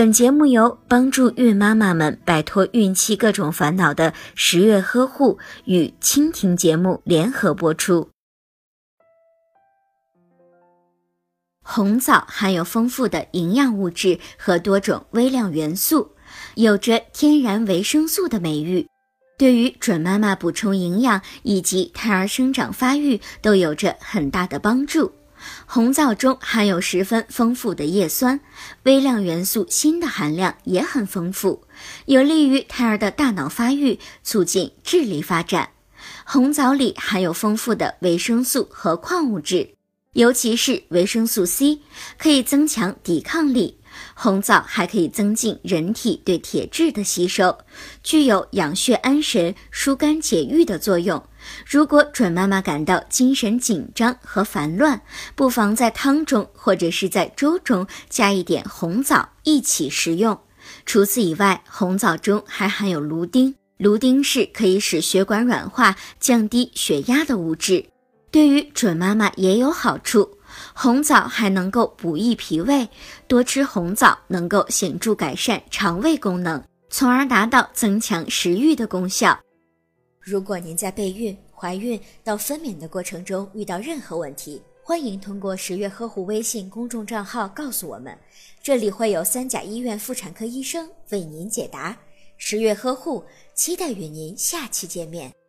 本节目由帮助孕妈妈们摆脱孕期各种烦恼的十月呵护与蜻蜓节目联合播出。红枣含有丰富的营养物质和多种微量元素，有着天然维生素的美誉，对于准妈妈补充营养以及胎儿生长发育都有着很大的帮助。红枣中含有十分丰富的叶酸，微量元素锌的含量也很丰富，有利于胎儿的大脑发育，促进智力发展。红枣里含有丰富的维生素和矿物质，尤其是维生素 C，可以增强抵抗力。红枣还可以增进人体对铁质的吸收，具有养血安神、疏肝解郁的作用。如果准妈妈感到精神紧张和烦乱，不妨在汤中或者是在粥中加一点红枣一起食用。除此以外，红枣中还含有芦丁，芦丁是可以使血管软化、降低血压的物质，对于准妈妈也有好处。红枣还能够补益脾胃，多吃红枣能够显著改善肠胃功能，从而达到增强食欲的功效。如果您在备孕、怀孕到分娩的过程中遇到任何问题，欢迎通过十月呵护微信公众账号告诉我们，这里会有三甲医院妇产科医生为您解答。十月呵护，期待与您下期见面。